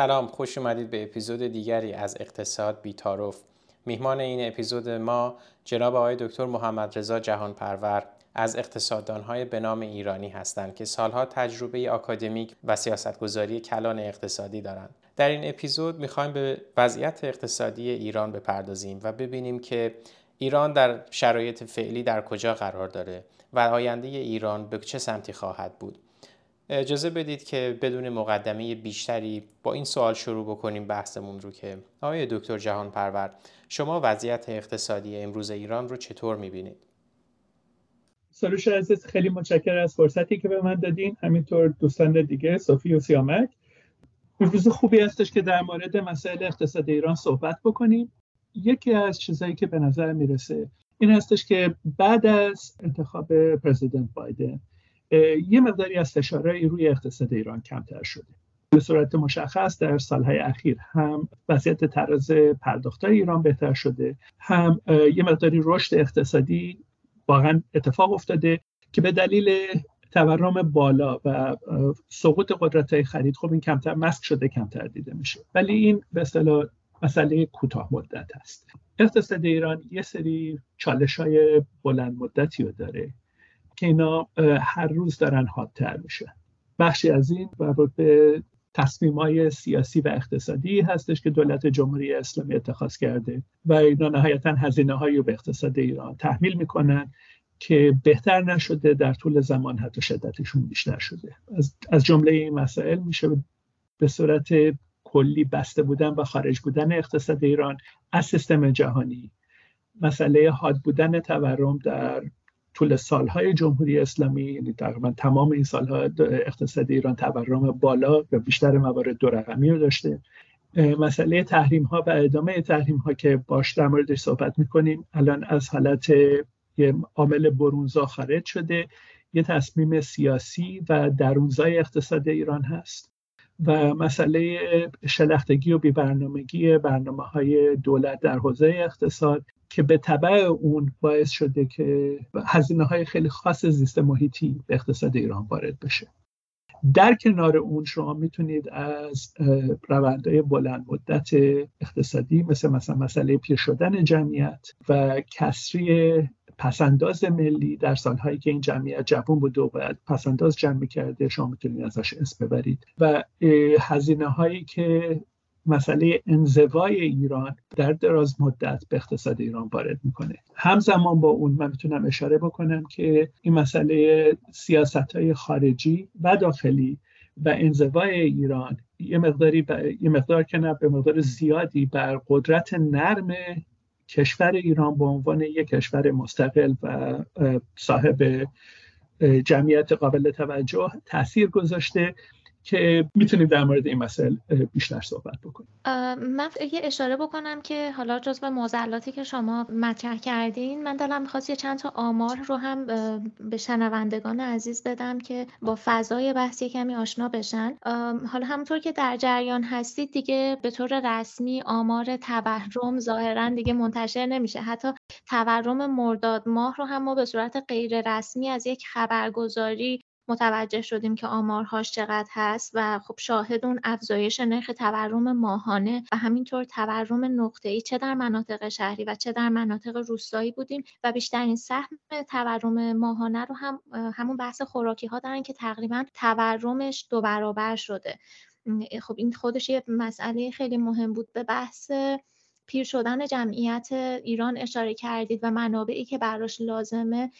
سلام خوش اومدید به اپیزود دیگری از اقتصاد بیتاروف میهمان این اپیزود ما جناب آقای دکتر محمد رضا جهانپرور از اقتصاددانهای به نام ایرانی هستند که سالها تجربه آکادمیک و سیاستگذاری کلان اقتصادی دارند. در این اپیزود می‌خوایم به وضعیت اقتصادی ایران بپردازیم و ببینیم که ایران در شرایط فعلی در کجا قرار داره و آینده ایران به چه سمتی خواهد بود. اجازه بدید که بدون مقدمه بیشتری با این سوال شروع بکنیم بحثمون رو که آقای دکتر جهان پرور شما وضعیت اقتصادی امروز ایران رو چطور می‌بینید؟ سروش عزیز خیلی متشکر از فرصتی که به من دادین. همینطور دوستان دیگه صوفی و سیامک. روز خوبی هستش که در مورد مسائل اقتصاد ایران صحبت بکنیم. یکی از چیزهایی که به نظر می‌رسه این هستش که بعد از انتخاب پرزیدنت بایدن یه مقداری از فشارهای روی اقتصاد ایران کمتر شده. به صورت مشخص در سالهای اخیر هم وضعیت تراز پرداختهای ایران بهتر شده هم یه مقداری رشد اقتصادی واقعا اتفاق افتاده که به دلیل تورم بالا و سقوط قدرت های خرید خب این کمتر مسک شده کمتر دیده میشه. ولی این به اصطلاح مسئله کوتاه مدت است. اقتصاد ایران یه سری چالش های بلند مدتی رو داره که اینا هر روز دارن حادتر میشن. بخشی از این مربوط به تصمیم های سیاسی و اقتصادی هستش که دولت جمهوری اسلامی اتخاذ کرده و اینا نهایتا هزینه هایی به اقتصاد ایران تحمیل می‌کنن که بهتر نشده در طول زمان حتی شدتشون بیشتر شده. از, از جمله این مسائل میشه به صورت کلی بسته بودن و خارج بودن اقتصاد ایران از سیستم جهانی. مسئله حاد بودن تورم در طول سالهای جمهوری اسلامی یعنی تقریبا تمام این سالها اقتصاد ایران تورم بالا و بیشتر موارد دو رقمی رو داشته. مسئله تحریم ها و ادامه تحریم ها که باش در موردش صحبت می‌کنیم. الان از حالت عامل برونزا خارج شده. یه تصمیم سیاسی و درونزای اقتصاد ایران هست. و مسئله شلختگی و بیبرنامگی برنامه های دولت در حوزه اقتصاد که به طبع اون باعث شده که هزینه های خیلی خاص زیست محیطی به اقتصاد ایران وارد بشه. در کنار اون شما می‌تونید از روندهای بلند مدت اقتصادی مثل مثلا مسئله پیر شدن جمعیت و کسری پسنداز ملی در سالهایی که این جمعیت جوان بود و باید پسنداز جمع کرده شما می‌تونید ازش اسم ببرید. و هزینه هایی که مسئله انزوای ایران در دراز مدت به اقتصاد ایران وارد می‌کنه. همزمان با اون من می‌تونم اشاره بکنم که این مسئله سیاست های خارجی و داخلی و انزوای ایران یه مقداری یه مقدار که نه به مقدار زیادی بر قدرت نرم کشور ایران به عنوان یک کشور مستقل و صاحب جمعیت قابل توجه تاثیر گذاشته. که می‌تونیم در مورد این مسائل بیشتر صحبت بکنیم. من یه اشاره بکنم که حالا جزو معضلاتی که شما مطرح کردین من دلم می‌خواست یه چند تا آمار رو هم به شنوندگان عزیز بدم که با فضای بحثی کمی آشنا بشن. حالا همونطور که در جریان هستید دیگه به طور رسمی آمار تورم ظاهرا دیگه منتشر نمیشه. حتی تورم مرداد ماه رو هم ما به صورت غیر رسمی از یک خبرگزاری متوجه شدیم که آمارهاش چقدر هست و خب شاهد اون افزایش نرخ تورم ماهانه و همینطور تورم نقطه‌ای چه در مناطق شهری و چه در مناطق روستایی بودیم و بیشترین سهم تورم ماهانه رو هم همون بحث خوراکی ها دارن که تقریبا تورمش دو برابر شده. خب این خودش یه مسئله خیلی مهم بود. به بحث پیر شدن جمعیت ایران اشاره کردید و منابعی که براش لازمه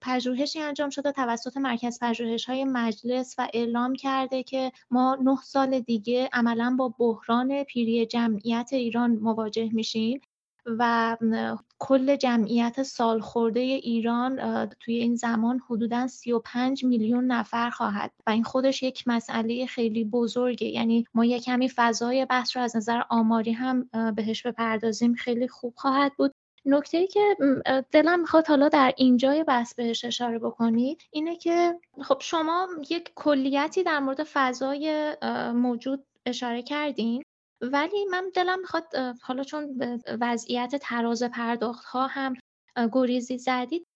پژوهشی انجام شده توسط مرکز پژوهش های مجلس و اعلام کرده که ما نه سال دیگه عملا با بحران پیری جمعیت ایران مواجه میشیم. و کل جمعیت سالخورده ایران توی این زمان حدودا 35 میلیون نفر خواهد. و این خودش یک مسئله خیلی بزرگه. یعنی ما یک کمی فضای بحث رو از نظر آماری هم بهش بپردازیم خیلی خوب خواهد بود. نکته ای که دلم می‌خواد حالا در اینجای بحث بهش اشاره بکنید اینه که خب شما یک کلیتی در مورد فضای موجود اشاره کردین. ولی من دلم می‌خواد حالا چون وضعیت تراز پرداخت ها هم گریزی زدید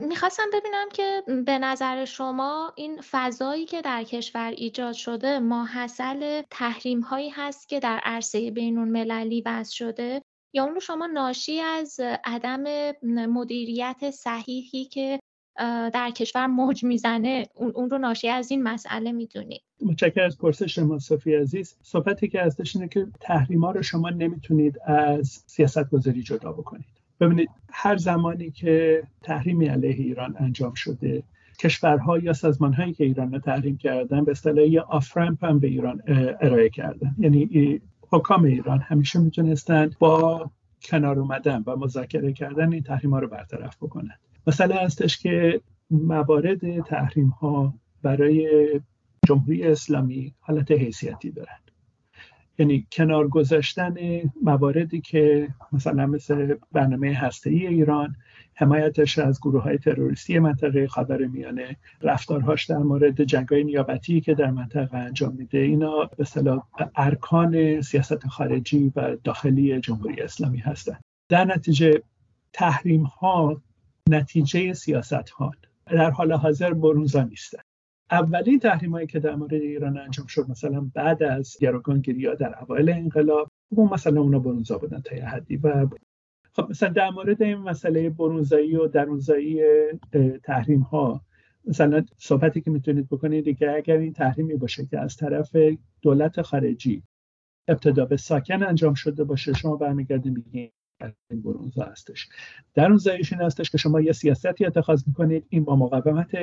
می‌خواستم ببینم که به نظر شما این فضایی که در کشور ایجاد شده ماحصل تحریم هایی هست که در عرصه بین المللی وضع شده؟ یا اون رو شما ناشی از عدم مدیریت صحیحی که در کشور موج می‌زنه. اون رو ناشی از این مسئله می‌دونید متشکر از پرسش شما صفی عزیز. صحبتی که ازش اینه که تحریما رو شما نمی‌تونید از سیاست گذاری جدا بکنید. ببینید هر زمانی که تحریمی علیه ایران انجام شده کشورها یا سازمان هایی که ایران رو تحریم کردن به اصطلاح یه آفرمپ هم به ایران ارائه کردن. یعنی حکام ایران همیشه می‌تونستند با کنار اومدن و مذاکره کردن این تحریم ها رو برطرف بکنن. مثلا هستش که موارد تحریم ها برای جمهوری اسلامی حالت حیثیتی دارند یعنی کنار گذاشتن مواردی که مثلا مثل برنامه هسته‌ای ایران حمایتش از گروه های تروریستی منطقه خبر میانه رفتارهاش در مورد جنگای نیابتی که در منطقه انجام میده اینا به اصطلاح ارکان سیاست خارجی و داخلی جمهوری اسلامی هستند در نتیجه تحریم ها نتیجه سیاست ها در حال حاضر برونزا نیستن. اولین تحریمایی که در مورد ایران انجام شد مثلا بعد از گروگانگیری ها در اوایل انقلاب اون مثلا اونا برونزا بودن تا یه حدی. و خب مثلا در مورد این مسئله برونزایی و درونزایی تحریم ها مثلا صحبتی که می‌تونید بکنید دیگه اگر این تحریمی باشه که از طرف دولت خارجی ابتدا به ساکن انجام شده باشه شما برمیگردید میگین این برونزا هستش. در اون زایش این هستش که شما یه سیاستی اتخاذ می‌کنید این با مقاومت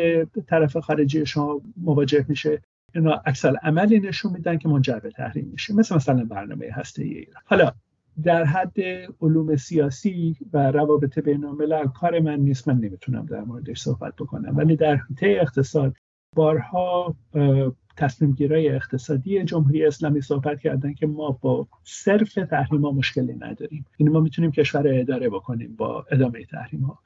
طرف خارجی شما مواجه میشه. اینا اکسال عملی نشون میدن که منجر به تحریم میشه. مثل مثلا برنامه هسته ایران. حالا در حد علوم سیاسی و روابط بین الملل کار من نیست. من نمی‌تونم در موردش صحبت بکنم. ولی در حیطه اقتصاد بارها تصمیم گیرای اقتصادی جمهوری اسلامی صحبت کردن که ما با صرف تحریم ها مشکلی نداریم. این ما می‌تونیم کشور اداره بکنیم با ادامه تحریم ها.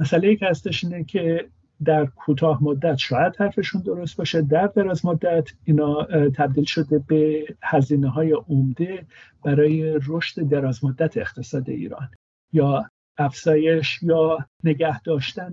مسئله که هستش اینه که در کوتاه مدت شاید حرفشون درست باشه در دراز مدت اینا تبدیل شده به هزینه های عمده برای رشد دراز مدت اقتصاد ایران. یا افزایش یا نگه داشتن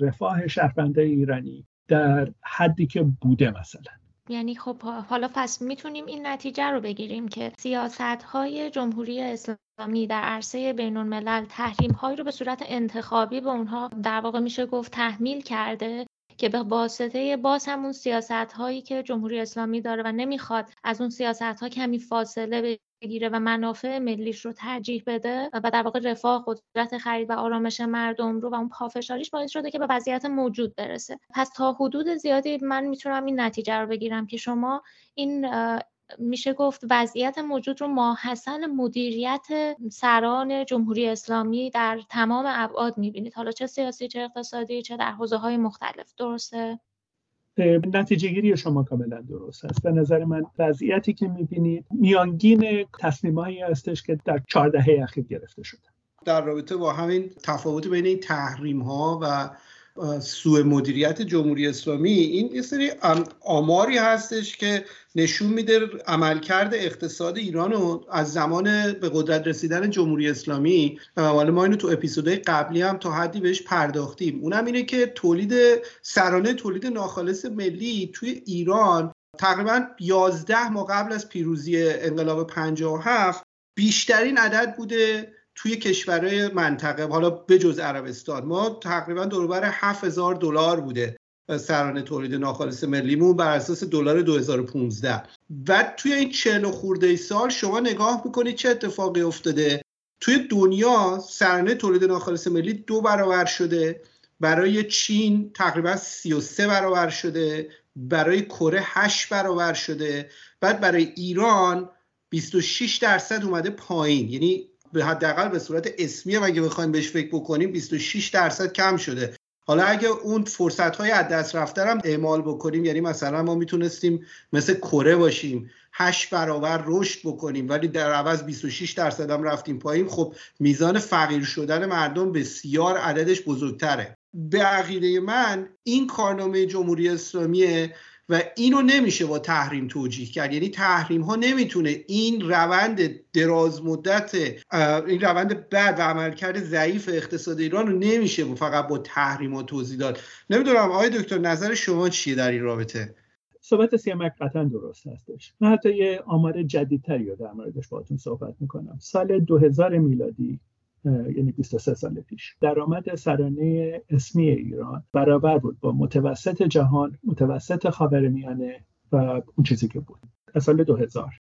رفاه شهروندای ایرانی در حدی که بوده مثلا. یعنی خب حالا پس می‌تونیم این نتیجه رو بگیریم که سیاست های جمهوری اسلامی در عرصه بین الملل تحریم هایی رو به صورت انتخابی به اونها در واقع میشه گفت تحمیل کرده که به واسطه باز همون سیاست هایی که جمهوری اسلامی داره و نمی‌خواد از اون سیاست ها کمی فاصله بگیره و منافع ملیش رو ترجیح بده و در واقع رفاه قدرت خرید و آرامش مردم رو و اون پافشاریش باعث شده که به وضعیت موجود برسه. پس تا حدود زیادی من می‌تونم این نتیجه رو بگیرم که شما این میشه گفت وضعیت موجود رو ماحصل مدیریت سران جمهوری اسلامی در تمام ابعاد می‌بینید. حالا چه سیاسی چه اقتصادی چه در حوزه های مختلف. درسته؟ نتیجه گیری شما کاملا درست است. به نظر من وضعیتی که می‌بینید میانگین تصمیم هایی هستش که در چهار دهه اخیر گرفته شده. در رابطه با همین تفاوت بین این تحریم ها و سوء مدیریت جمهوری اسلامی این یه سری آماری هستش که نشون میده عملکرد اقتصاد ایران رو از زمان به قدرت رسیدن جمهوری اسلامی. حالا ما اینو تو اپیزودهای قبلی هم تا حدی بهش پرداختیم. اونم اینه که تولید سرانه تولید ناخالص ملی توی ایران تقریبا 11 ماه قبل از پیروزی انقلاب 57 بیشترین عدد بوده. توی کشورهای منطقه حالا بجز عربستان ما تقریبا دوربر 7000 دلار بوده سرانه تولید ناخالص ملیمون بر اساس دلار 2015 و توی این 40 خورده سال شما نگاه می‌کنید چه اتفاقی افتاده؟ توی دنیا سرانه تولید ناخالص ملی دو برابر شده برای چین تقریبا 33 برابر شده برای کره 8 برابر شده بعد برای ایران 26 درصد اومده پایین. یعنی به حداقل به صورت اسمی هم اگه بخوایم بهش فکر بکنیم 26 درصد کم شده. حالا اگه اون فرصت های از دست رفته هم اعمال بکنیم یعنی مثلا ما می‌تونستیم مثل کره باشیم هشت برابر رشد بکنیم ولی در عوض 26 درصد هم رفتیم پایین خب میزان فقیر شدن مردم بسیار عددش بزرگتره. به عقیده من این کارنامه جمهوری اسلامیه و اینو نمیشه با تحریم توجیه کرد. یعنی تحریم ها نمی‌تونه این روند دراز مدت این روند بد و عملکرد ضعیف اقتصاد ایران رو نمیشه فقط با تحریم ها توضیح داد. نمی‌دونم آقای دکتر نظر شما چیه در این رابطه؟ صحبت سیامک قطعا درست هستش من حتی یه آمار جدیدتری رو در موردش باهاتون صحبت می‌کنم. سال 2000 میلادی یعنی 23 سال پیش. درآمد سرانه اسمی ایران برابر بود با متوسط جهان متوسط خاورمیانه و اون چیزی که بود. از سال 2000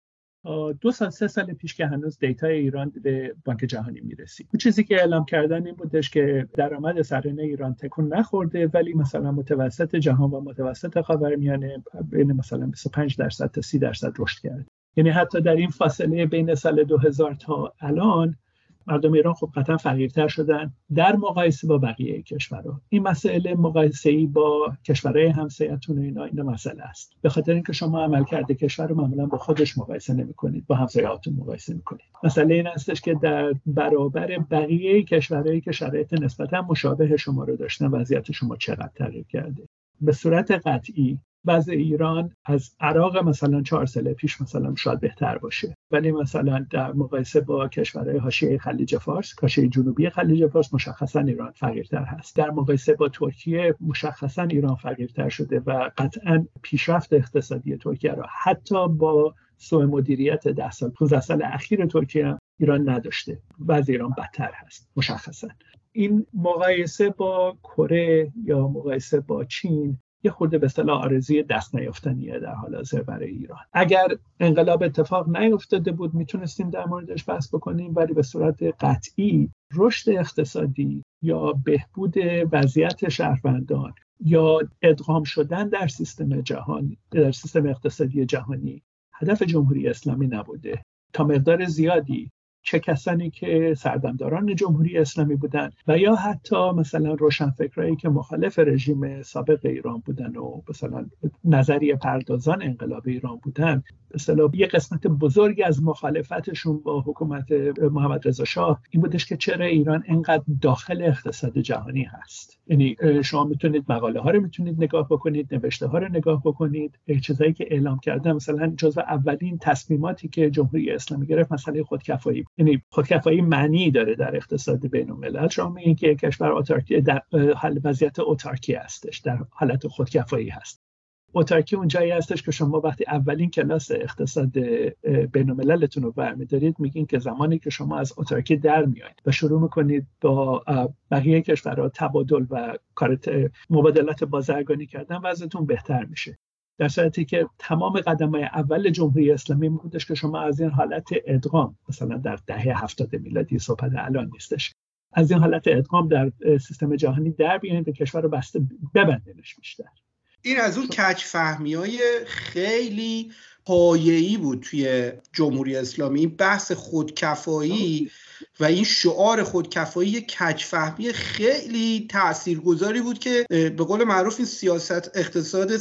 دو سال سه سال پیش که هنوز دیتای ایران به بانک جهانی می‌رسید. اون چیزی که اعلام کردن این بودش که درآمد سرانه ایران تکون نخورده ولی مثلا متوسط جهان و متوسط خاورمیانه بین مثلا 25 درصد تا 30 درصد رشد کرد. یعنی حتی در این فاصله بین سال 2000 تا الان مردم ایران خب قطعا فقیرتر شدن در مقایسه با بقیه کشورها. این مسئله مقایسه ای با کشورهای همسایتون و اینا این مسئله است. به خاطر اینکه شما عمل کرده کشور رو معمولا با خودش مقایسه نمی کنید با همسایهاتون مقایسه می کنید مسئله این هستش که در برابر بقیه کشورهایی که شرایط نسبتا مشابه شما رو داشتن وضعیت شما چقدر تغییر کرده؟ به صورت قطعی وضع ایران از عراق مثلا چهار سال پیش مثلا شاید بهتر باشه. ولی مثلا در مقایسه با کشورهای حاشیه خلیج فارس حاشیه جنوبی خلیج فارس مشخصا ایران فقیرتر هست. در مقایسه با ترکیه مشخصا ایران فقیرتر شده و قطعا پیشرفت اقتصادی ترکیه را حتی با سوء مدیریت ده سال 15 سال اخیر ترکیه ایران نداشته. وضع ایران بدتر هست مشخصا. این مقایسه با کره یا مقایسه با چین یه خورده به اصطلاح آرزوی دست نیافتنیه در حال حاضر برای ایران. اگر انقلاب اتفاق نیفتاده بود می‌تونستیم در موردش بحث بکنیم ولی به صورت قطعی رشد اقتصادی یا بهبود وضعیت شهروندان یا ادغام شدن در سیستم جهانی در سیستم اقتصادی جهانی هدف جمهوری اسلامی نبوده. تا مقدار زیادی چه کسانی که سردمداران جمهوری اسلامی بودند و یا حتی مثلا روشنفکرایی که مخالف رژیم سابق ایران بودن و مثلا نظریه پردازان انقلاب ایران بودن مثلا یه قسمت بزرگی از مخالفتشون با حکومت محمد رضا شاه این بودش که چرا ایران انقدر داخل اقتصاد جهانی هست. یعنی شما می‌تونید مقاله ها رو می‌تونید نگاه بکنید نوشته ها رو نگاه بکنید. چیزایی که اعلام کرده مثلا جزو اولین تصمیماتی که جمهوری اسلامی گرفت مسئله خودکفایی. یعنی خودکفایی معنی داره در اقتصاد بین الملل شما میگین که کشور اتارکی در حال وضعیت اتارکی هستش در حالت خودکفایی هست. اتارکی اون جایی هستش که شما وقتی اولین کلاس اقتصاد بین رو برمیدارید میگین که زمانی که شما از اتارکی در میایید و شروع می‌کنید با بقیه کشورها تبادل و مبادلات بازرگانی کردن وضعتون بهتر میشه. در صورتی که تمام قدم های اول جمهوری اسلامی بودش که شما از این حالت ادغام مثلا در دهه هفتاد میلادی صحبت الان نیستش از این حالت ادغام در سیستم جهانی در بیانید به کشور رو بسته ببندنش بیشتر. این از اون کچ فهمی های خیلی پایه‌ای بود توی جمهوری اسلامی. بحث خودکفایی و این شعار خودکفایی کجفهمی خیلی تاثیرگذاری بود که به قول معروف این سیاست اقتصاد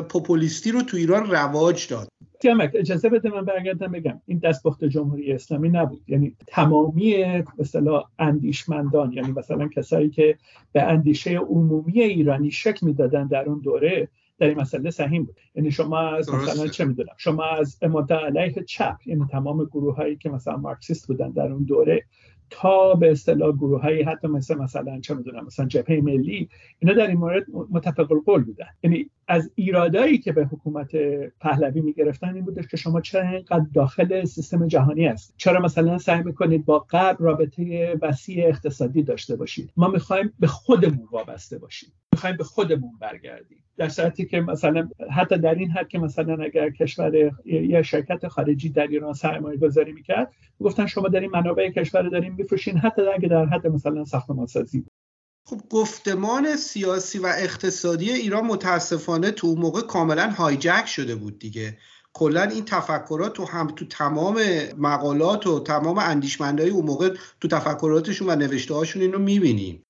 پوپولیستی رو تو ایران رواج داد. سیامک اجازه بده من برگردم بگم. این دستبخت جمهوری اسلامی نبود. یعنی تمامی مثلا اندیشمندان یعنی مثلا کسایی که به اندیشه عمومی ایرانی شک می‌دادن در اون دوره در این مسئله سهیم بود. یعنی شما از مثلا چه می‌دونم شما از اماده علیه چپ یعنی تمام گروه هایی که مثلا مارکسیست بودن در اون دوره تا به اصطلاح گروه هایی حتی مثل مثلا چه می‌دونم مثلا جبهه ملی اینا در این مورد متفق القول بودن. یعنی از ایرادایی که به حکومت پهلوی می‌گرفتن این بودش که شما چرا اینقدر داخل سیستم جهانی است چرا مثلا سعی می‌کنید با غرب رابطه وسیع اقتصادی داشته باشید؟ ما می‌خوایم به خودمون وابسته باشیم. می‌خوایم به خودمون برگردیم در صورتی که مثلا حتی در این حد که مثلا اگر کشور یا شرکت خارجی در ایران سرمایه گذاری می‌کرد گفتن شما در این منابع کشور رو داریم میفروشین حتی اگه در حد مثلا ساختمان سازی خب گفتمان سیاسی و اقتصادی ایران متاسفانه تو اون موقع کاملا هایجک شده بود دیگه. کلا این تفکرات تو هم تو تمام مقالات و تمام اندیشمندای اون موقع تو تفکراتشون و نوشته هاشون اینو می‌بینیم.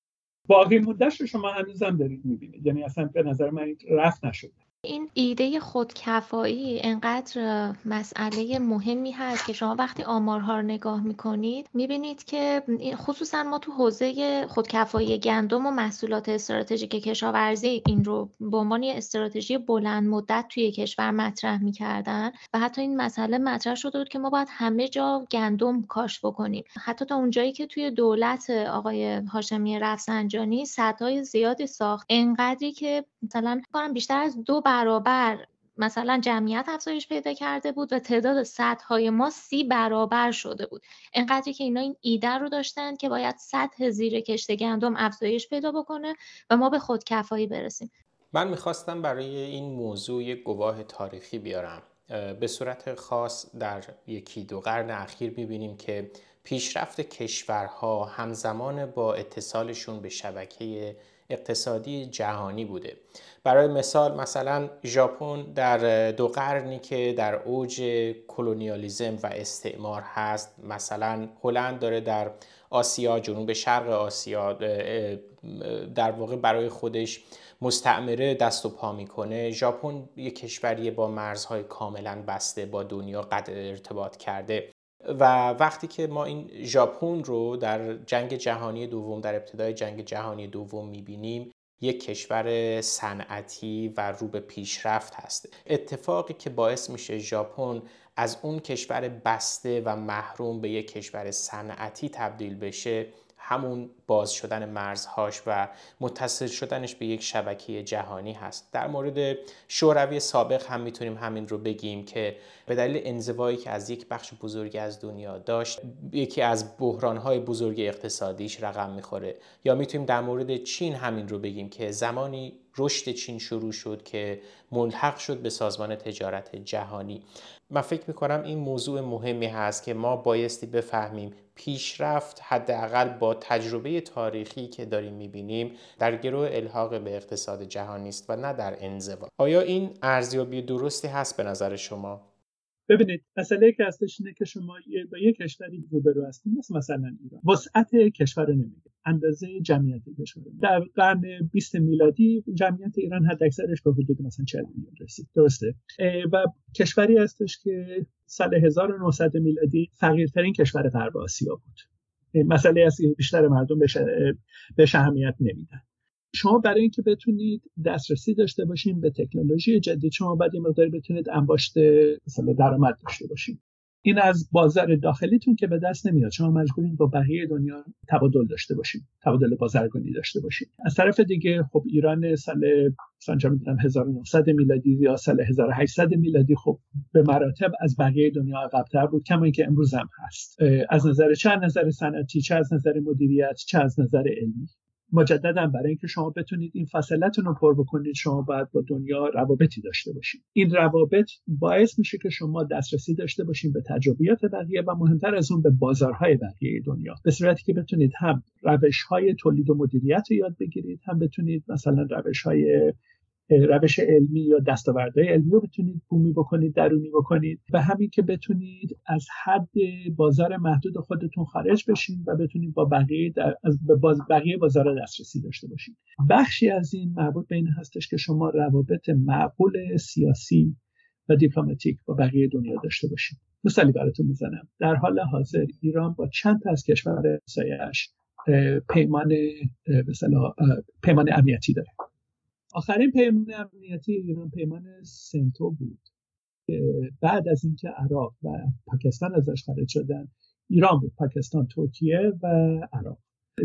باقی مدتش رو شما هنوزم دارید می‌بینید. یعنی اصلا به نظر من رفت نشده. این ایده خودکفایی انقدر مسئله مهمی هست که شما وقتی آمارها رو نگاه می‌کنید می‌بینید که خصوصا ما تو حوزه خودکفایی گندم و محصولات استراتژیک کشاورزی این رو به عنوان استراتژی بلند مدت توی کشور مطرح می‌کردن و حتی این مسئله مطرح شده بود که ما باید همه جا گندم کاش بکنیم. حتی تا اونجایی که توی دولت آقای هاشمی رفسنجانی سدهای زیادی ساخت. انقدری که مثلا بیشتر از دو برابر مثلا جمعیت افزایش پیدا کرده بود و تعداد سطح ما سی برابر شده بود. انقدری که اینا این ایده رو داشتن که باید سطح زیر کشت گندم افزایش پیدا بکنه و ما به خودکفایی برسیم. من می‌خواستم برای این موضوع یک گواه تاریخی بیارم. به صورت خاص در یکی دو قرن اخیر می‌بینیم که پیشرفت کشورها همزمان با اتصالشون به شبکه اقتصادی جهانی بوده. برای مثال مثلا ژاپن در دو قرنی که در اوج کلونیالیزم و استعمار هست مثلا هلند داره در آسیا جنوب شرق آسیا در واقع برای خودش مستعمره دست و پا می‌کنه. ژاپن یک کشوری با مرزهای کاملا بسته با دنیا قطع ارتباط کرده. و وقتی که ما این ژاپن رو در جنگ جهانی دوم در ابتدای جنگ جهانی دوم می‌بینیم یک کشور صنعتی و رو به پیشرفت هست. اتفاقی که باعث میشه ژاپن از اون کشور بسته و محروم به یک کشور صنعتی تبدیل بشه همون باز شدن مرزهاش و متصل شدنش به یک شبکه جهانی هست. در مورد شوروی سابق هم می‌تونیم همین رو بگیم که به دلیل انزوایی که از یک بخش بزرگی از دنیا داشت یکی از بحرانهای بزرگ اقتصادیش رقم می‌خوره. یا می‌تونیم در مورد چین همین رو بگیم که زمانی رشد چین شروع شد که ملحق شد به سازمان تجارت جهانی. من فکر می‌کنم این موضوع مهمی هست که ما بایستی بفهمیم پیشرفت حداقل با تجربه تاریخی که داریم می‌بینیم در گروه الحاق به اقتصاد جهانی است و نه در انزوا. آیا این ارزیابی درستی هست به نظر شما؟ ببینید مسئله که هستش اینه که شما با یک کشوری روبرو هستید مثل مثلا ایران. وسعت کشور نمیگه اندازه جمعیت کشور در قرن 20 میلادی جمعیت ایران حد اکثرش به حدود مثلا 40 میلیون رسید. درسته؟ و کشوری هستش که سال 1900 میلادی فقیرترین کشور غرب آسیا بود. مسئله است که بیشتر مردم بهش اهمیت نمیدن. شما برای اینکه بتونید دسترسی داشته باشین به تکنولوژی جدید شما باید یه مقداری بتونید انباشت مثلا درآمد داشته باشین. این از بازار داخلیتون که به دست نمیاد. شما مجبورین با بقیه دنیا تبادل داشته باشین تبادل بازرگانی داشته باشین. از طرف دیگه خب ایران سال مثلا می‌دونم 1900 میلادی یا سال 1800 میلادی خب به مراتب از بقیه دنیا عقبتر بود کما اینکه امروز هم هست. از نظر چه نظر صنعتی چه از نظر مدیریت چه از نظر علمی. مجددا برای اینکه شما بتونید این فاصلتون رو پر بکنید شما باید با دنیا روابطی داشته باشید. این روابط باعث میشه که شما دسترسی داشته باشید به تجربیات بقیه و مهمتر از اون به بازارهای بقیه دنیا. به صورتی که بتونید هم روش های تولید و مدیریت رو یاد بگیرید هم بتونید مثلا روش های روش علمی یا دستاوردهای علمی رو بتونید بومی بکنید درونی بکنید و همین که بتونید از حد بازار محدود خودتون خارج بشین و بتونید با بقیه در از باز بقیه بازار دسترسی داشته باشید بخشی از این مربوط به این هستش که شما روابط معقول سیاسی و دیپلماتیک با بقیه دنیا داشته باشید مثالی براتون می‌زنم. در حال حاضر ایران با چند تا از کشور سایش پیمان پیمان امنیتی داره. آخرین پیمان امنیتی ایران پیمان سنتو بود بعد از اینکه عراق و پاکستان ازش خارج شدن ایران بود پاکستان ترکیه و عراق.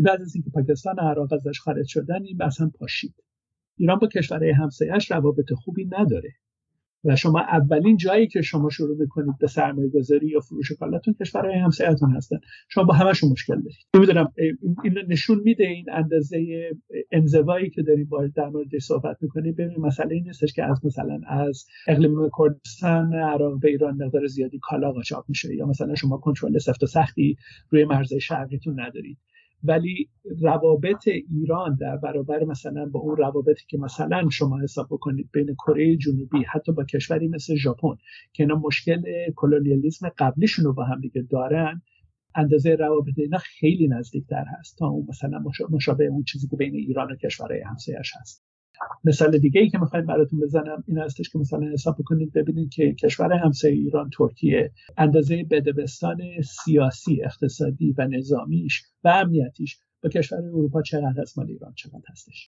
بعد از اینکه پاکستان و عراق ازش خارج شدن این بحث هم پاشید. ایران با کشورهای همسایش روابط خوبی نداره. و شما اولین جایی که شما شروع می‌کنید به سرمایه گذاری یا فروش کالاتون کشورهای همسایتون هستن. شما با همشون مشکل دارید. نمی‌دونم این نشون میده این اندازه انزوایی که داریم با در موردش صحبت می‌کنیم. ببین مسئله این نیستش که از مثلا از اقلیم کردستان عراق به ایران مقدار زیادی کالا قاچاق میشه یا مثلا شما کنترل سفت و سختی روی مرزهای شرقیتون ندارید. ولی روابط ایران در برابر مثلا با اون روابطی که مثلا شما حساب بکنید بین کره جنوبی حتی با کشوری مثل ژاپن که اینا مشکل کلونیالیسم قبلیشون رو با هم دیگه دارن اندازه روابط اینا خیلی نزدیکتر هست تا اون مثلا مشابه اون چیزی که بین ایران و کشورهای همسایش هست. مثال دیگه ای که می‌خوایم براتون بزنم این هستش که مثلا حساب بکنید ببینید که کشور همسایه ایران ترکیه اندازه بدبستان سیاسی اقتصادی و نظامیش و امنیتیش با کشور اروپا چقدر از مال ایران چقدر هستش؟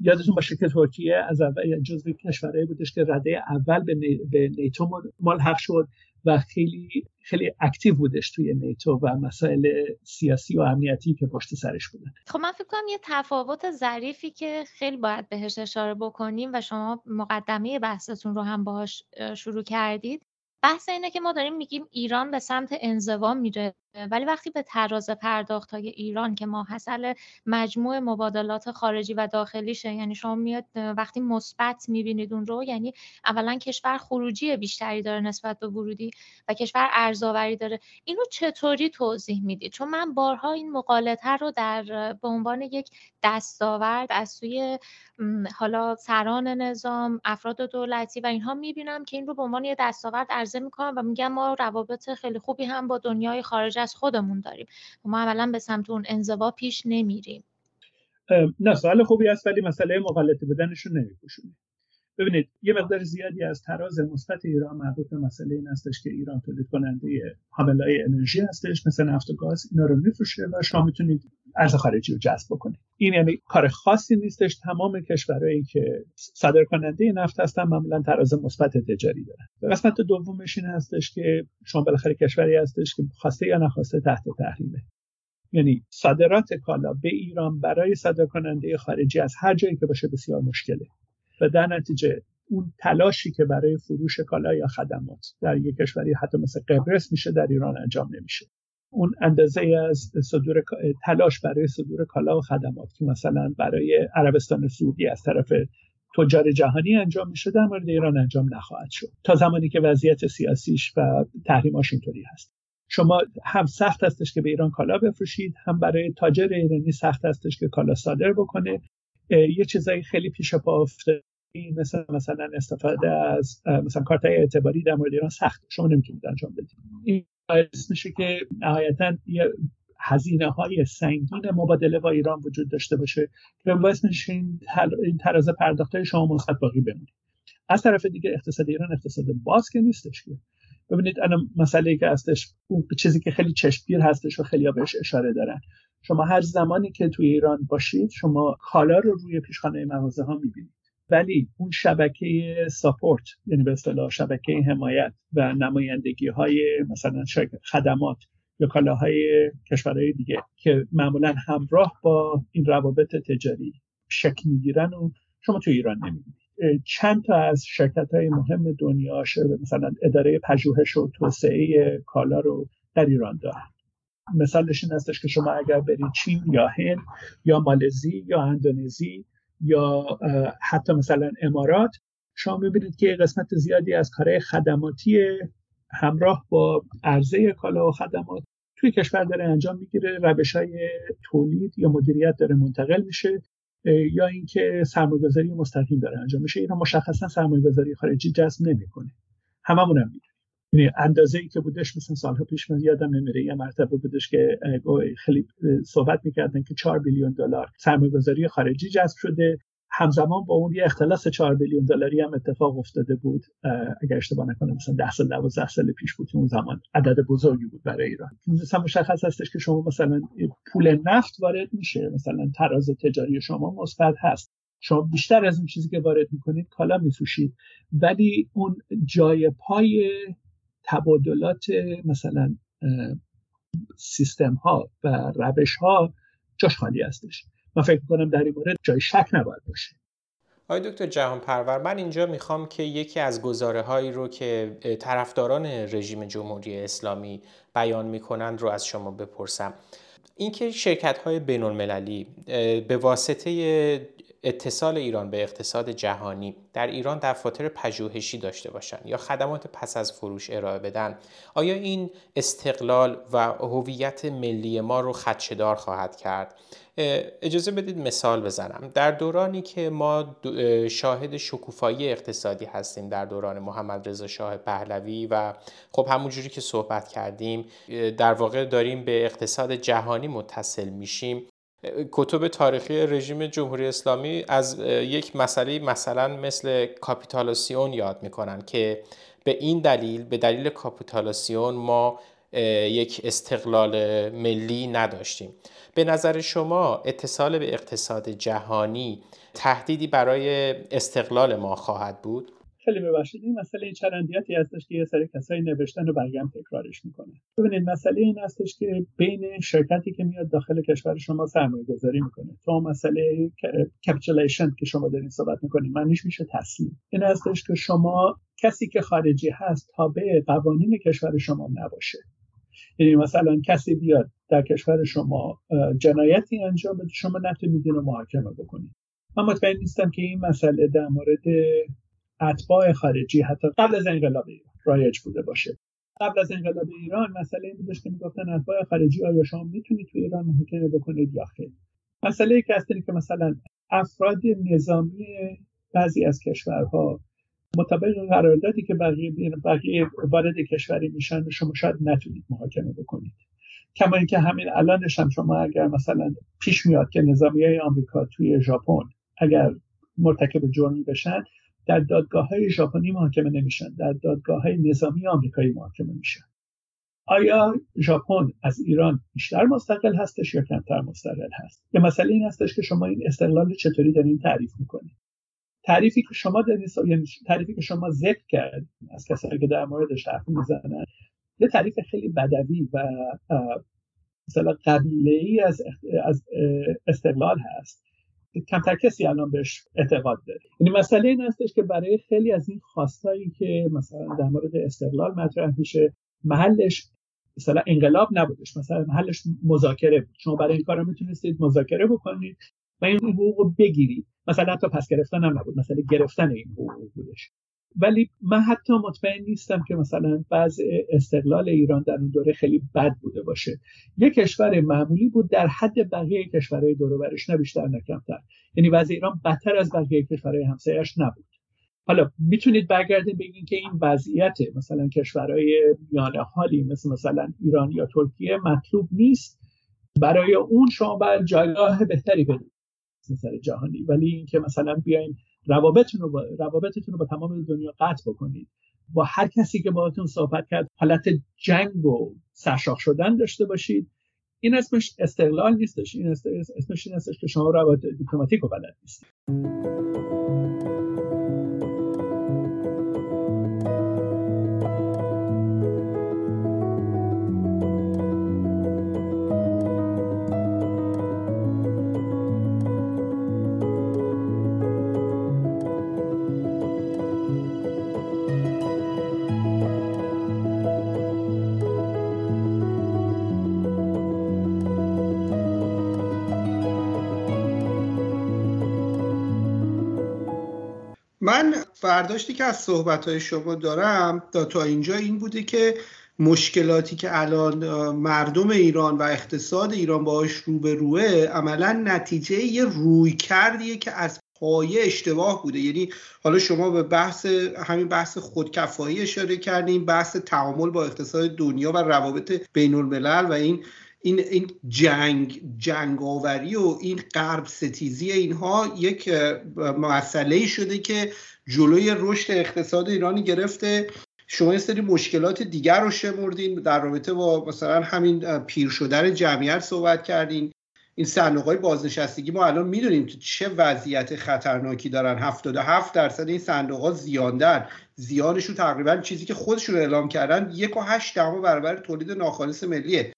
یادتون باشه که ترکیه از اول جزو کشورهایی بودش که رده اول به, به نیتو ملحق شد. و خیلی خیلی اکتیو بودش توی نیتو و مسائل سیاسی و امنیتی که پشت سرش بودن. خب من فکر کنم یه تفاوت ظریفی که خیلی باید بهش اشاره بکنیم و شما مقدمه بحثتون رو هم باهاش شروع کردید بحث اینه که ما داریم میگیم ایران به سمت انزوا میره. ولی وقتی به تراز پرداخت های ایران که ماحصل مجموع مبادلات خارجی و داخلیشه یعنی شما میاد وقتی مثبت می‌بینید اون رو یعنی اولا کشور خروجی بیشتری داره نسبت به ورودی و کشور ارزآوری داره. اینو چطوری توضیح می‌دید؟ چون من بارها این مقالطه رو در به عنوان یک دستاورد از سوی حالا سران نظام افراد دولتی و اینها می‌بینم که این رو به عنوان یه دستاورد عرضه می‌کنم و میگم ما روابط خیلی خوبی هم با دنیای خارج از خودمون داریم. ما عملا به سمت اون انزوا پیش نمیریم. نه سوال خوبی است ولی مسئله مغالطه بودنش رو نمیپوشونه. ببینید یه مقدار زیادی از تراز مثبت ایران مربوط به مسئله این هستش که ایران تولید کننده حاملای انرژی هستش مثل نفت و گاز اینا رو میفروشه و شما می‌تونید ارز خارجی رو جذب بکنید. این یعنی کار خاصی نیستش تمام کشورهایی که صادر کننده نفت هستن معمولا تراز مثبت تجاری دارن. قسمت دومش این هستش که شما بالاخره کشوری هستش که خواسته یا نخواسته تحت تحریمه. یعنی صادرات کالا به ایران برای صادر کننده خارجی از هر جایی که باشه بسیار مشکله. و در نتیجه اون تلاشی که برای فروش کالا یا خدمات در یک کشوری حتی مثل قبرس میشه در ایران انجام نمیشه. اون اندازه از صدور تلاش برای صدور کالا و خدمات که مثلا برای عربستان سعودی از طرف تجار جهانی انجام میشه در مورد ایران انجام نخواهد شد. تا زمانی که وضعیت سیاسیش و تحریماش اینطوری هست. شما هم سخت هستش که به ایران کالا بفروشید هم برای تاجر ایرانی سخت هستش که کالا صادر بکنه. یه چیزایی خیلی پیش پا افتاده مثل مثلا استفاده از مثلا کارت اعتباری در مورد ایران سخت شما نمی‌تونید انجام بدید. این باعث میشه که نهایتا یه هزینه های سنگین مبادله با ایران وجود داشته باشه که باعث میشه این, این تراز پرداخت های شما مثبت باقی بمونه. از طرف دیگه اقتصاد ایران اقتصاد باز که نیستش که. ببینید الان مسئله که هستش اون چیزی که خیلی چشمگیر هستش و خیلی بهش اشاره دارن. شما هر زمانی که توی ایران باشید شما کالا رو روی پیشخانه مغازه ها می‌بینید. ولی اون شبکه ساپورت یعنی به اصطلاح شبکه حمایت و نمایندگی های مثلا خدمات یا کالاهای کشورهای دیگه که معمولا همراه با این روابط تجاری شکل می‌گیرن و شما تو ایران نمی‌بینید. چند تا از شرکت های مهم دنیا مثلا اداره پژوهش و توسعه کالا رو در ایران دارن. مثالش این هستش که شما اگر برید چین یا هند یا مالزی یا اندونزی یا حتی مثلا امارات شما می‌بینید که قسمت زیادی از کارهای خدماتی همراه با عرضه کالا و خدمات توی کشور داره انجام می‌گیره روش های تولید یا مدیریت داره منتقل میشه یا اینکه سرمایه‌گذاری مستقیم داره انجام میشه. اینا مشخصا سرمایه‌گذاری خارجی جذب نمی‌کنه. هممون هم یعنی اندازه ای که بودش مثلا سالها پیش من یادم نمیره یه مرتبه بودش که خیلی صحبت می‌کردن که 4 بیلیون دلار سرمایه‌گذاری خارجی جذب شده. همزمان با اون یه اختلاس 4 بیلیون دلاری هم اتفاق افتاده بود. اگر اشتباه نکنم مثلا 10 سال 12 سال پیش بود اون زمان عدد بزرگی بود برای ایران. مثلا مشخص هستش که شما مثلا پول نفت وارد میشه. مثلا تراز تجاری شما مثبت هست. شما بیشتر از این چیزی که وارد می‌کنید کالا میفروشید. ولی اون جای پای تبادلات مثلا سیستم ها و روش ها جاش خالی هستش. من فکر کنم در این مورد جای شک نباید باشه. آقای دکتر جهان پرور من اینجا می‌خوام که یکی از گزاره هایی رو که طرفداران رژیم جمهوری اسلامی بیان می‌کنند رو از شما بپرسم. اینکه شرکت های بین المللی به واسطه اتصال ایران به اقتصاد جهانی در ایران دفاتر پژوهشی داشته باشند یا خدمات پس از فروش ارائه بدن. آیا این استقلال و هویت ملی ما رو خدشدار خواهد کرد؟ اجازه بدید مثال بزنم. در دورانی که ما شاهد شکوفایی اقتصادی هستیم در دوران محمد رضا شاه پهلوی و خب همونجوری که صحبت کردیم در واقع داریم به اقتصاد جهانی متصل میشیم. کتب تاریخی رژیم جمهوری اسلامی از یک مسئله مثلا مثل کاپیتالاسیون یاد می‌کنن که به این دلیل به دلیل کاپیتالاسیون ما یک استقلال ملی نداشتیم به نظر شما اتصال به اقتصاد جهانی تهدیدی برای استقلال ما خواهد بود؟ خیلی ببخشید این مسئله این چرندیاتی هستش که یه سری کسایی نوشتن و برگم تکرارش می‌کنه. ببینید مسئله این هستش که بین شرکتی که میاد داخل کشور شما سرمایه گذاری می‌کنه. تا مسئله capitulation که شما دارین صحبت می‌کنید معنیش میشه تسلیم. این هستش که شما کسی که خارجی هست تابع قوانین کشور شما نباشه. یعنی مثلا کسی بیاد در کشور شما جنایتی انجام بده شما نتونید اینو محاکمه بکنید. من مطمئن نیستم که این مسئله در مورد اتباع خارجی حتی قبل از انقلاب ایران رایج بوده باشه. قبل از انقلاب ایران مسئله این بودش که می‌گفتن اتباع خارجی آیا شما می‌تونید تو ایران محاکمه بکنید یا خیر؟ مسئله ای که که مثلا افراد نظامی بعضی از کشورها مطابق قراردادی که بقیه بقیه وارد کشوری میشن شما شاید نتونید محاکمه بکنید. کما اینکه همین الانش هم شما اگر مثلا پیش میاد که نظامی های آمریکا توی ژاپن اگر مرتکب جرمی بشن در دادگاه های ژاپنی محاکمه نمیشن در دادگاه های نظامی آمریکایی محاکمه میشن. آیا ژاپن از ایران بیشتر مستقل هستش یا کمتر مستقل هست؟ یه مسئله این هستش که شما این استقلال چطوری دارین تعریف می‌کنید تعریفی که شما یعنی تعریفی که شما ذکر کرد از کسایی که در موردش حرف می‌زنن یه تعریف خیلی بدوی و مثلا قبیله ای از استقلال هست. کمتر کسی الان بهش اعتقاد داره. یعنی مسئله این هستش که برای خیلی از این خواستایی که مثلا در مورد استقلال مطرح میشه محلش مثلا انقلاب نبودش مثلا محلش مذاکره بود. شما برای این کار می‌تونستید مذاکره بکنید و این حقوق بگیرید. مثلا حتی پس گرفتن هم نبود مثلا گرفتن این حقوق بودش. ولی من حتی مطمئن نیستم که مثلا بعض استقلال ایران در اون دوره خیلی بد بوده باشه. یک کشور معمولی بود در حد بقیه کشورهای دور برش نه بیشتر نه کمتر. یعنی وضع ایران بدتر از بقیه کشورهای همسایش نبود. حالا می‌تونید برگردین بگین که این وضعیت مثلا کشورهای میانه حالی مثل مثلا ایران یا ترکیه مطلوب نیست. برای اون شما باید جایگاه بهتری بدید. سر جهانی. ولی اینکه مثلا بیاین روابطتون رو با روابطتون رو با تمام دنیا قطع بکنید. با هر کسی که باهاتون صحبت کرد حالت جنگ و سرشاخ شدن داشته باشید. این اسمش استقلال نیستش. این اسمش این هستش که شما روابط دیپلماتیک رو بلد نیستید. من برداشتی که از صحبت شما دارم تا, تا اینجا این بوده که مشکلاتی که الان مردم ایران و اقتصاد ایران باهاش روبروه عملا نتیجه یه روی کردیه که از پایه اشتباه بوده. یعنی حالا شما به بحث همین بحث خودکفایی اشاره کردیم بحث تعامل با اقتصاد دنیا و روابط بین الملل و این این این جنگ جنگاوری و این غرب ستیزی اینها یک مسئله شده که جلوی رشد اقتصاد ایرانی گرفته. شما یه سری مشکلات دیگر رو شمردین. در رابطه با مثلا همین پیر شدن جمعیت صحبت کردین. این صندوق های بازنشستگی ما الان می‌دونیم تو چه وضعیت خطرناکی دارن. 77 درصد این صندوق ها زیاندن. زیانشون تقریبا چیزی که خودشون اعلام کردن یک و هشت برابر تولید ناخالص ملیه.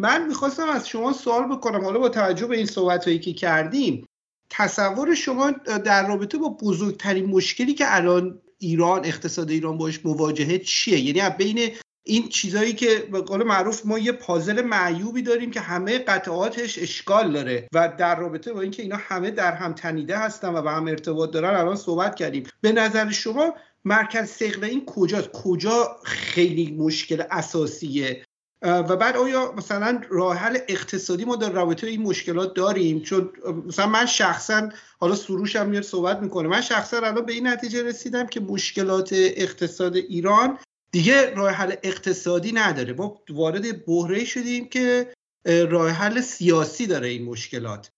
من می‌خواستم از شما سوال بکنم حالا با توجه به این صحبت هایی که کردیم تصور شما در رابطه با بزرگترین مشکلی که الان ایران اقتصاد ایران باش مواجهه چیه؟ یعنی بین این چیزایی که به قول معروف ما یه پازل معیوبی داریم که همه قطعاتش اشکال داره و در رابطه با اینکه اینا همه در هم تنیده هستن و به هم ارتباط دارن الان صحبت کردیم. به نظر شما مرکز سقل این کجاست؟ کجا خیلی مشکل اساسیه؟ و بعد آیا مثلا راه حل اقتصادی ما در رابطه این مشکلات داریم؟ چون مثلا من شخصا حالا سروش هم میاد صحبت می‌کنه. من شخصا الان به این نتیجه رسیدم که مشکلات اقتصاد ایران دیگه راه حل اقتصادی نداره. ما وارد بحره شدیم که راه حل سیاسی داره این مشکلات.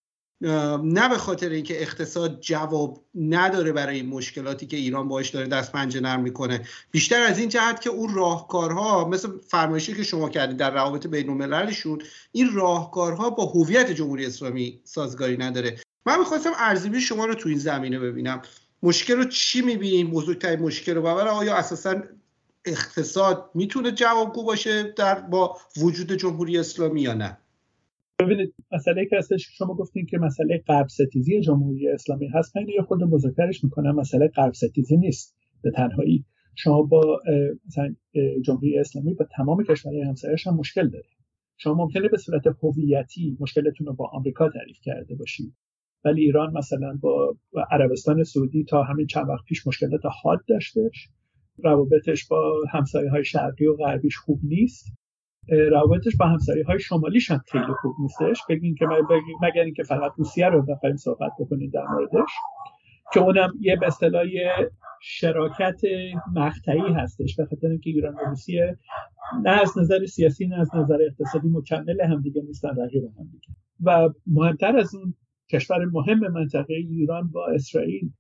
نه به خاطر اینکه اقتصاد جواب نداره برای این مشکلاتی که ایران باش داره دست پنجه نرم می‌کنه. بیشتر از این جهت که اون راهکارها مثل فرمایشی که شما کردید در روابط بین المللشون این راهکارها با هویت جمهوری اسلامی سازگاری نداره. من می‌خواستم ارزیابی شما رو تو این زمینه ببینم. مشکل رو چی می‌بینین بزرگترین مشکل رو و آیا اساسا اقتصاد می‌تونه جوابگو باشه در با وجود جمهوری اسلامی یا نه؟ ببینید مسئله که هستش شما گفتین که مسئله غرب ستیزی جمهوری اسلامی هست من یه خود بزرگترش می‌کنم مسئله غرب ستیزی نیست به تنهایی. شما با جمهوری اسلامی با تمام کشورهای همسایه‌اش هم مشکل داره شما ممکنه به صورت هویتی مشکلتون رو با آمریکا تعریف کرده باشید. ولی ایران مثلا با عربستان سعودی تا همین چند وقت پیش مشکلات حاد داشتش. روابطش با همسایه های شرقی و غربیش خوب نیست. روابطش با همسایه های شمالیش هم خیلی خوب نیستش. بگین که مگر اینکه فقط روسیه رو بخوایم صحبت بکنید در موردش که اونم یه به اصطلاح شراکت مقطعی هستش به خاطر اینکه ایران و روسیه نه از نظر سیاسی نه از نظر اقتصادی مکمل همدیگه نیستن رقیب همدیگه و مهمتر از اون کشور مهم منطقه ایران با اسرائیل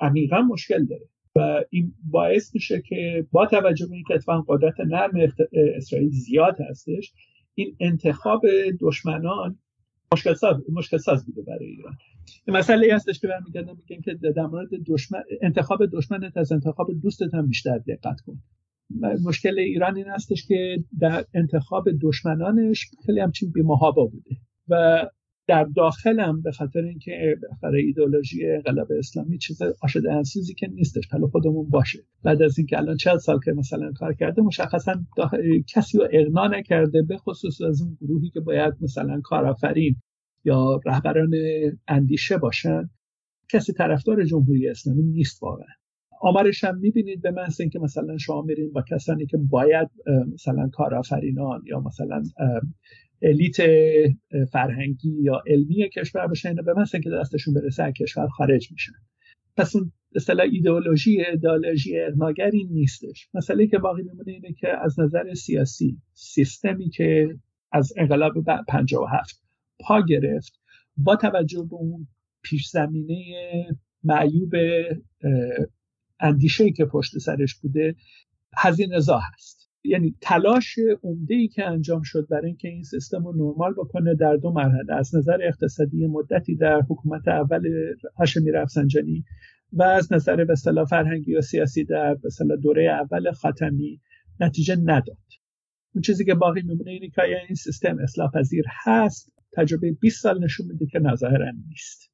عمیقا مشکل داره. و این باعث میشه که با توجه به اینکه اتفاقا قدرت نرم اسرائیل زیاد هستش این انتخاب دشمنان مشکل ساز, مشکل ساز بوده برای ایران. این مسئله هستش که برمیگردم میگن که در مورد دشمن انتخاب دشمنت از انتخاب دوستت هم بیشتر دقت کن. مشکل ایران این هستش که در انتخاب دشمنانش خیلی همچین بیمهابا بوده. و در داخلم به خاطر اینکه برای ایدولوژی انقلاب اسلامی چیز آشده انسوزی که نیستش حالا خودمون باشه. بعد از اینکه الان چند سال که مثلا کار کرده مشخصا کسی رو اقنا نکرده به خصوص از اون گروهی که باید مثلا کارآفرین یا رهبران اندیشه باشن کسی طرفدار جمهوری اسلامی نیست واقعا. آمارش هم می‌بینید به محض اینکه مثلا شما میرین با کسانی که باید مثلا کارآفرینان یا مثلا الیت فرهنگی یا علمی کشور باشن به مثل که دستشون برسه از کشور خارج میشن. پس اون اصطلاح ایدئولوژی ایدئولوژی اغناگری نیستش. مسئله که باقی میمونه اینه که از نظر سیاسی سیستمی که از انقلاب 57 پا گرفت با توجه به اون پیش زمینه معیوب اندیشه که پشت سرش بوده هزینه زا هست. یعنی تلاش عمده ای که انجام شد برای اینکه این سیستم رو نرمال بکنه در دو مرحله. از نظر اقتصادی مدتی در حکومت اول هاشمی رفسنجانی و از نظر به فرهنگی و سیاسی در به دوره اول خاتمی نتیجه نداد. اون چیزی که باقی میمونه اینه که این سیستم اصلاح پذیر هست؟ تجربه 20 سال نشون میده که نظاهرا نیست.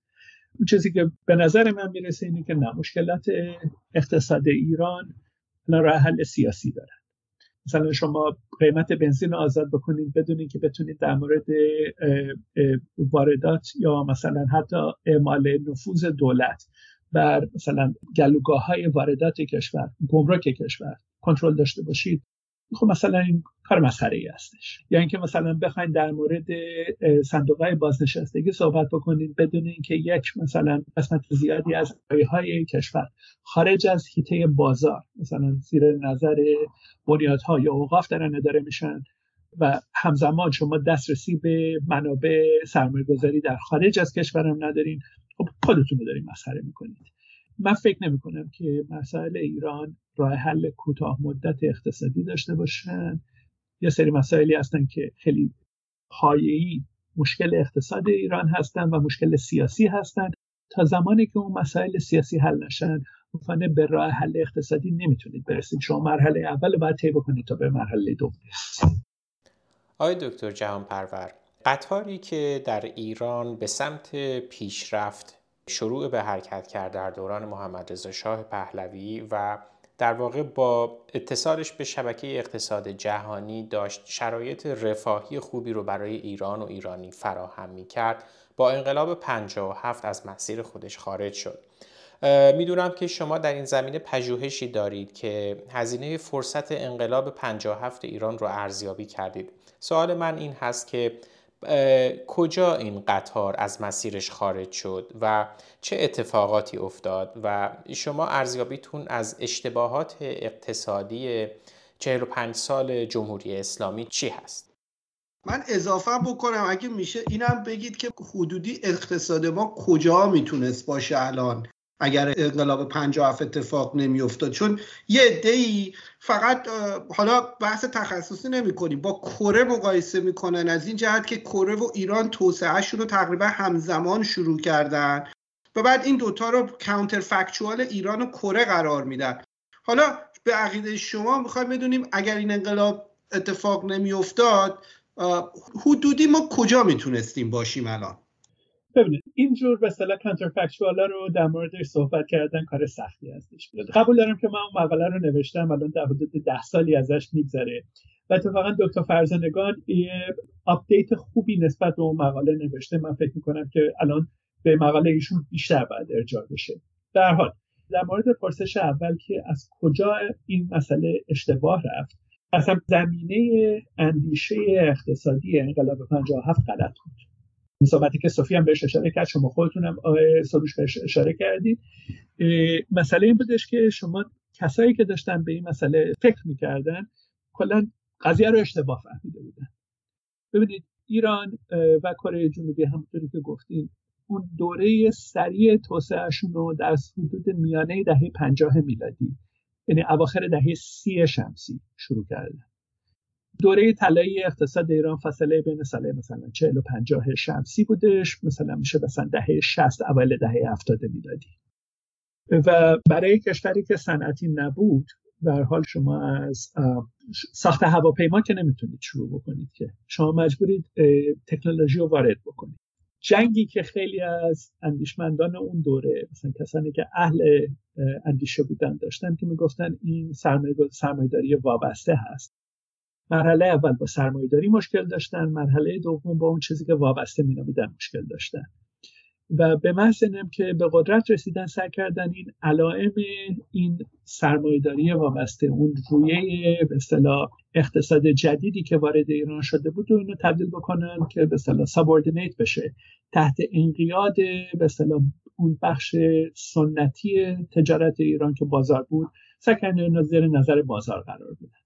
اون چیزی که به نظر من می‌رسه اینه که نه مشکلات اقتصاد ایران راه حل سیاسی داره مثلا شما قیمت بنزین رو آزاد بکنید بدون که بتونید در مورد واردات یا مثلا حتی اعمال نفوذ دولت بر مثلا گلوگاه های واردات کشور گمرک کشور کنترل داشته باشید. خب مثلا این کار مسخره ای هستش. یا اینکه مثلا بخواید در مورد صندوق های بازنشستگی صحبت بکنید بدون اینکه یک مثلا قسمت زیادی از های کشور خارج از حیطه بازار مثلا زیر نظر بنیادها یا اوقاف دارن اداره میشن و همزمان شما دسترسی به منابع سرمایه گذاری در خارج از کشورم ندارین خب خودتون رو دارین مسخره می‌کنید. من فکر نمی کنم که مسائل ایران راه حل کوتاه مدت اقتصادی داشته باشن. یه سری مسائلی هستن که خیلی پایه‌ای مشکل اقتصاد ایران هستن و مشکل سیاسی هستن. تا زمانی که اون مسائل سیاسی حل نشن مفانه به راه حل اقتصادی نمی‌تونید برسید. شما مرحله اول باید طی بکنید تا به مرحله دوم آقای دکتر جهان پرور قطاری که در ایران به سمت پیشرفت شروع به حرکت کرد در دوران محمد رضا شاه پهلوی و در واقع با اتصالش به شبکه اقتصاد جهانی داشت شرایط رفاهی خوبی رو برای ایران و ایرانی فراهم می کرد با انقلاب 57 از مسیر خودش خارج شد. می‌دونم که شما در این زمینه پژوهشی دارید که هزینه فرصت انقلاب 57 ایران رو ارزیابی کردید. سوال من این هست که کجا این قطار از مسیرش خارج شد و چه اتفاقاتی افتاد و شما ارزیابیتون از اشتباهات اقتصادی 45 سال جمهوری اسلامی چی هست؟ من اضافه بکنم اگه میشه اینم بگید که حدودی اقتصاد ما کجا می‌تونست باشه الان اگر انقلاب 57 اتفاق نمیافتاد. چون یه ای فقط حالا بحث تخصصی نمی کنیم با کره مقایسه می‌کنن. از این جهت که کره و ایران توسعهشون رو تقریبا همزمان شروع کردن و بعد این دوتا رو counterfactual ایران و کره قرار میدن. حالا به عقیده شما می‌خوایم بدونیم اگر این انقلاب اتفاق نمیافتاد حدودی ما کجا می‌تونستیم باشیم الان؟ ببینید اینجور مثلا counterfactual ا رو در موردش صحبت کردن کار سختی هستش. قبول دارم که من اون مقاله رو نوشتم الان در حدود ده سالی ازش میگذره. و اتفاقا دکتر فرزانگان یه update خوبی نسبت به اون مقاله نوشته. من فکر می‌کنم که الان به مقاله ایشون بیشتر باید ارجاع بشه. در حال در مورد پرسش اول که از کجا این مسئله اشتباه رفت اصلا زمینه اندیشه اقتصادی انقلاب 57 غلط بود. این صحبتی که صوفی هم بهش اشاره کرد شما خودتونم سروش بهش اشاره کردید. مسئله این بودش که شما کسایی که داشتن به این مسئله فکر می‌کردن کلا قضیه رو اشتباه فهمیده بودن. ببینید ایران و کره جنوبی همونطوری که گفتیم اون دوره سریع توسعهشون رو در حدود میانه دهه پنجاه میلادی یعنی اواخر دهه سی شمسی شروع کردن. دوره طلایی اقتصاد ایران فاصله بین ساله مثلا 40 و 50 شمسی بودش مثلا میشه مثلا دهه 60 اول دهه 70 میلادی. و برای کشوری که صنعتی نبود در حال شما از ساخت هواپیما که نمی‌تونید شروع بکنید که. شما مجبورید تکنولوژی رو وارد بکنید. جنگی که خیلی از اندیشمندان اون دوره مثلا کسانی که اهل اندیشه بودن داشتن که می‌گفتن این سرمایه‌داری وابسته هست. مرحله اول با سرمایهداری مشکل داشتن مرحله دوم با اون چیزی که وابسته مینامیدن مشکل داشتن. و به محض که به قدرت رسیدن سعی کردن این علائم این سرمایهداری وابسته اون رویه به اصطلاح اقتصاد جدیدی که وارد ایران شده بود و اینو تبدیل بکنن که به اصطلاح سابوردینیت بشه. تحت انقیاد به اصطلاح اون بخش سنتی تجارت ایران که بازار بود سعی کردن زیر نظر بازار قرار بدن.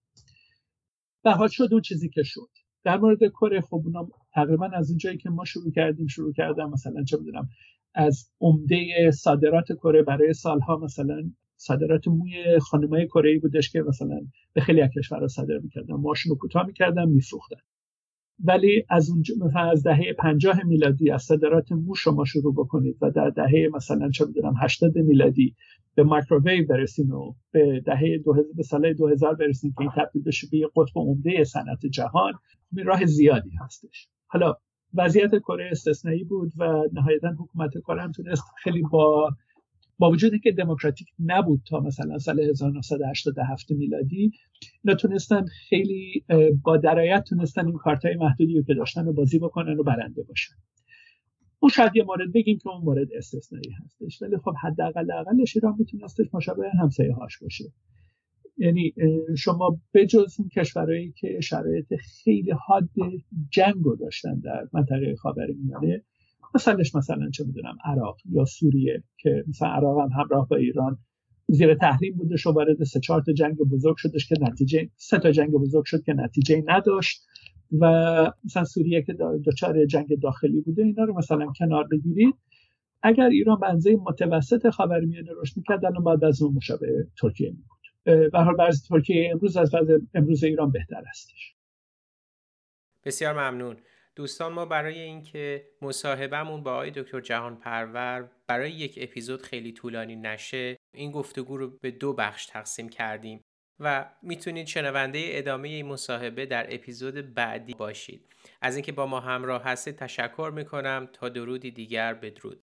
به حال شد اون چیزی که شد. در مورد کره خب اونا تقریبا از اون جایی که ما شروع کردیم شروع کردم مثلا چه می‌دونم از عمده صادرات کره برای سالها مثلا صادرات موی خانمای کره ای بودش که مثلا به خیلی از کشورها صادر می‌کردن. ماشین رو کوتاه می‌کردن میفروختن. ولی از اون مثلا از دهه 50 میلادی از صادرات مو شما شروع بکنید و در دهه مثلا چه می‌دونم 80 میلادی به مایکروویو برسیم و به دهه دو به سال 2000 برسیم که این تبدیل بشه به قطب عمده صنعت جهان راه زیادی هستش. حالا وضعیت کره استثنایی بود و نهایتا حکومت کره هم تونست خیلی با با وجودی که دموکراتیک نبود تا مثلا سال 1987 میلادی اینا خیلی با درایت تونستن این کارتای محدودی رو که داشتن رو بازی بکنن و برنده باشن. اون شاید یه مورد بگیم که اون مورد استثنایی هستش. ولی خب حداقل اقلش ایران میتونستش مشابه همسایه هاش باشه. یعنی شما بجز اون کشورهایی که شرایط خیلی حاد جنگ رو داشتن در منطقه خاورمیانه مثلش مثلا چه می‌دونم عراق یا سوریه که مثلا عراق هم همراه با ایران زیر تحریم بودش و وارد سه چهار تا جنگ بزرگ شدش که نتیجه سه تا جنگ بزرگ شد که نتیجه نداشت و مثلا سوریه که دچار جنگ داخلی بوده اینا رو مثلا کنار بگیرید. اگر ایران بنزه متوسط خاورمیانه رشد می‌کرد الان از اون مشابه ترکیه میبود به حال بعضی ترکیه امروز از وضع امروز ایران بهتر هستش. بسیار ممنون. دوستان ما برای اینکه مصاحبهمون با آقای دکتر جهان پرور برای یک اپیزود خیلی طولانی نشه این گفتگو رو به دو بخش تقسیم کردیم و می‌تونید شنونده ادامه این مصاحبه در اپیزود بعدی باشید. از اینکه با ما همراه هستید تشکر می‌کنم. تا درودی دیگر بدرود.